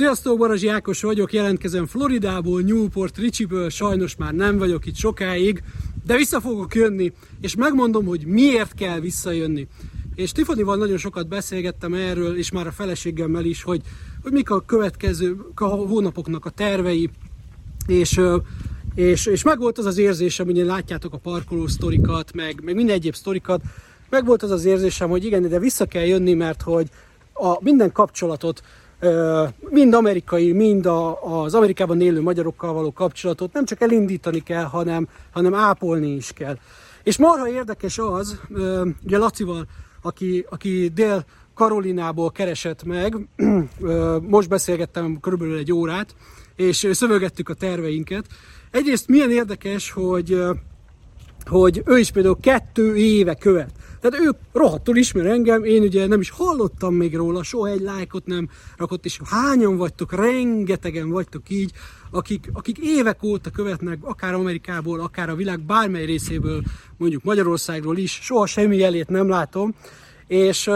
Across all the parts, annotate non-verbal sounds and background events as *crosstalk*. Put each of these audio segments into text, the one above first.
Sziasztok, Barazsi Ákos vagyok, jelentkezem Floridából, Newport Richiből, sajnos már nem vagyok itt sokáig, de vissza fogok jönni, és megmondom, hogy miért kell visszajönni. És Tifanival nagyon sokat beszélgettem erről, és már a feleségemmel is, hogy, hogy mik a következő a hónapoknak a tervei, és, és, és meg volt az az érzésem, hogy látjátok a parkoló sztorikat, meg, meg minden egyéb sztorikat, meg volt az az érzésem, hogy igen, de vissza kell jönni, mert hogy a minden kapcsolatot mind amerikai, mind a, az Amerikában élő magyarokkal való kapcsolatot nem csak elindítani kell, hanem, hanem ápolni is kell. És marha érdekes az, ugye Lacival, aki, aki dél Karolinából keresett meg, most beszélgettem körülbelül egy órát, és szövögettük a terveinket. Egyrészt milyen érdekes, hogy, hogy ő is például kettő éve követ tehát ő rohadtul ismer engem, én ugye nem is hallottam még róla, soha egy lájkot nem rakott, és hányan vagytok, rengetegen vagytok így, akik, akik évek óta követnek, akár Amerikából, akár a világ bármely részéből, mondjuk Magyarországról is, soha semmi jelét nem látom, és,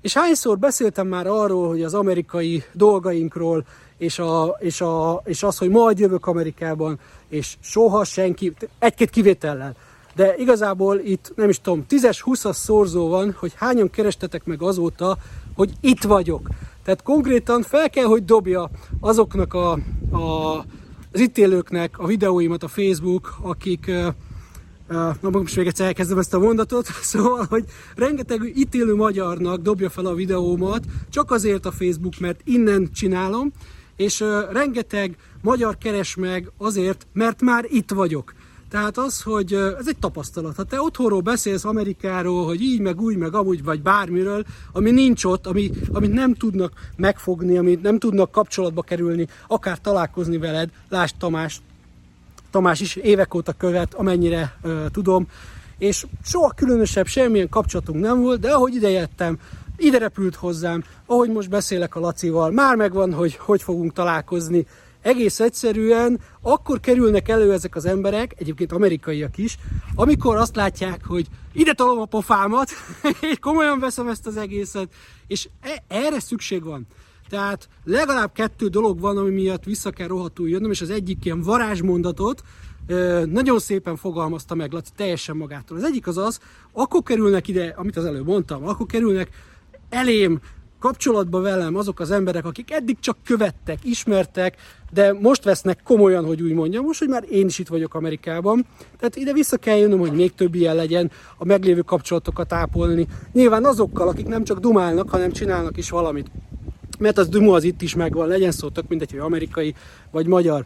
és hányszor beszéltem már arról, hogy az amerikai dolgainkról, és, a, és, a, és az, hogy majd jövök Amerikában, és soha senki, egy-két kivétellel, de igazából itt nem is tudom, 10-20-as szorzó van, hogy hányan kerestetek meg azóta, hogy itt vagyok. Tehát konkrétan fel kell, hogy dobja azoknak a, a, az itt a videóimat a Facebook, akik na most még egyszer elkezdem ezt a mondatot, *laughs* szóval, hogy rengeteg itt élő magyarnak dobja fel a videómat, csak azért a Facebook, mert innen csinálom, és rengeteg magyar keres meg azért, mert már itt vagyok. Tehát az, hogy ez egy tapasztalat. Ha te otthonról beszélsz Amerikáról, hogy így, meg úgy, meg amúgy, vagy bármiről, ami nincs ott, ami, amit nem tudnak megfogni, amit nem tudnak kapcsolatba kerülni, akár találkozni veled, lásd Tamás, Tamás is évek óta követ, amennyire uh, tudom, és soha különösebb semmilyen kapcsolatunk nem volt, de ahogy idejettem, ide repült hozzám, ahogy most beszélek a Lacival, már megvan, hogy hogy fogunk találkozni, egész egyszerűen akkor kerülnek elő ezek az emberek, egyébként amerikaiak is, amikor azt látják, hogy ide tolom a pofámat, *laughs* és komolyan veszem ezt az egészet, és e- erre szükség van. Tehát legalább kettő dolog van, ami miatt vissza kell rohadtul jönnöm, és az egyik ilyen varázsmondatot, nagyon szépen fogalmazta meg Laci teljesen magától. Az egyik az az, akkor kerülnek ide, amit az előbb mondtam, akkor kerülnek elém kapcsolatba velem azok az emberek, akik eddig csak követtek, ismertek, de most vesznek komolyan, hogy úgy mondjam, most, hogy már én is itt vagyok Amerikában. Tehát ide vissza kell jönnöm, hogy még több ilyen legyen, a meglévő kapcsolatokat ápolni. Nyilván azokkal, akik nem csak dumálnak, hanem csinálnak is valamit. Mert az dumu az itt is megvan, legyen szó tök mindegy, hogy amerikai vagy magyar.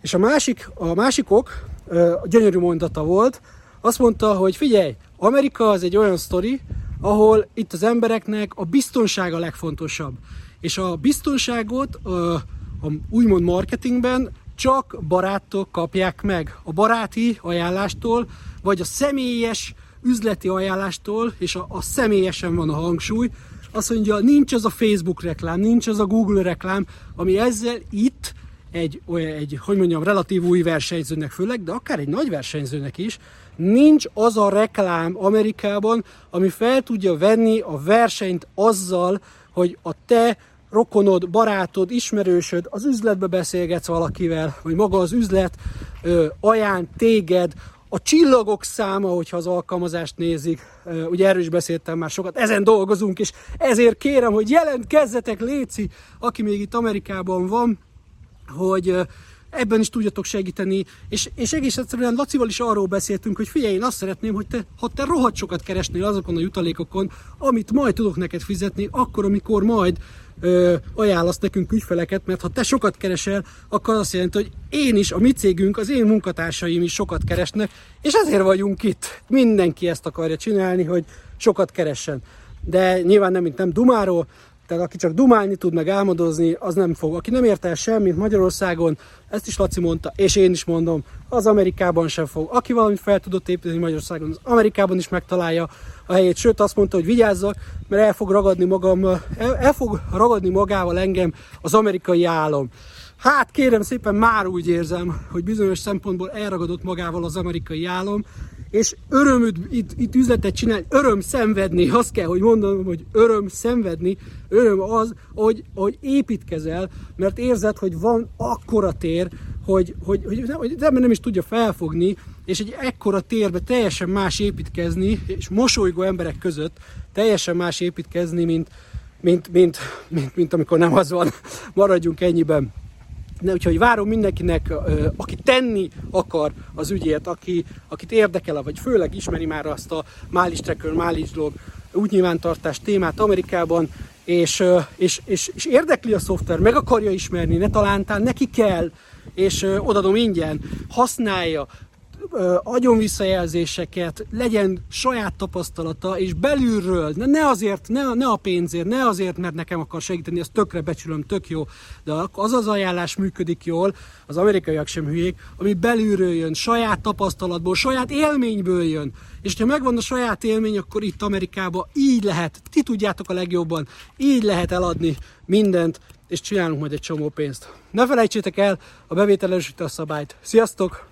És a másik, a másik ok, a gyönyörű mondata volt, azt mondta, hogy figyelj, Amerika az egy olyan sztori, ahol itt az embereknek a biztonsága legfontosabb. És a biztonságot a, a úgymond marketingben csak barátok kapják meg. A baráti ajánlástól, vagy a személyes üzleti ajánlástól, és a, a személyesen van a hangsúly, azt mondja, nincs az a Facebook reklám, nincs az a Google reklám, ami ezzel itt egy, egy, hogy mondjam, relatív új versenyzőnek főleg, de akár egy nagy versenyzőnek is, nincs az a reklám Amerikában, ami fel tudja venni a versenyt azzal, hogy a te rokonod, barátod, ismerősöd, az üzletbe beszélgetsz valakivel, vagy maga az üzlet ö, ajánl téged, a csillagok száma, hogyha az alkalmazást nézik, ugye erről is beszéltem már sokat, ezen dolgozunk, és ezért kérem, hogy jelentkezzetek, Léci, aki még itt Amerikában van, hogy ebben is tudjatok segíteni, és, és egész egyszerűen Lacival is arról beszéltünk, hogy figyelj, én azt szeretném, hogy te, ha te rohadt sokat keresnél azokon a jutalékokon, amit majd tudok neked fizetni, akkor, amikor majd ö, ajánlasz nekünk ügyfeleket, mert ha te sokat keresel, akkor azt jelenti, hogy én is, a mi cégünk, az én munkatársaim is sokat keresnek, és ezért vagyunk itt. Mindenki ezt akarja csinálni, hogy sokat keressen. De nyilván nem, mint nem dumáról, tehát aki csak dumálni tud, meg álmodozni, az nem fog. Aki nem ért el semmit Magyarországon, ezt is Laci mondta, és én is mondom, az Amerikában sem fog. Aki valamit fel tudott építeni Magyarországon, az Amerikában is megtalálja a helyét. Sőt, azt mondta, hogy vigyázzak, mert el fog ragadni magam, el, el fog ragadni magával engem az amerikai álom. Hát kérem szépen, már úgy érzem, hogy bizonyos szempontból elragadott magával az amerikai álom, és öröm itt, itt üzletet csinálni, öröm szenvedni, azt kell, hogy mondanom, hogy öröm szenvedni, öröm az, hogy, hogy építkezel, mert érzed, hogy van akkora tér, hogy, hogy, hogy, nem, hogy nem, nem is tudja felfogni, és egy ekkora térbe teljesen más építkezni, és mosolygó emberek között teljesen más építkezni, mint, mint, mint, mint, mint amikor nem az van, maradjunk ennyiben. De úgyhogy várom mindenkinek, aki tenni akar az ügyért, aki, akit érdekel, vagy főleg ismeri már azt a Mális Tracker, Mális Log úgy nyilvántartás témát Amerikában, és, és, és, és érdekli a szoftver, meg akarja ismerni, ne talántán, neki kell, és odadom ingyen, használja, adjon visszajelzéseket, legyen saját tapasztalata, és belülről, ne, azért, ne, ne a pénzért, ne azért, mert nekem akar segíteni, azt tökre becsülöm, tök jó, de az az ajánlás működik jól, az amerikaiak sem hülyék, ami belülről jön, saját tapasztalatból, saját élményből jön. És ha megvan a saját élmény, akkor itt Amerikában így lehet, ti tudjátok a legjobban, így lehet eladni mindent, és csinálunk majd egy csomó pénzt. Ne felejtsétek el a bevételesítő szabályt. Sziasztok!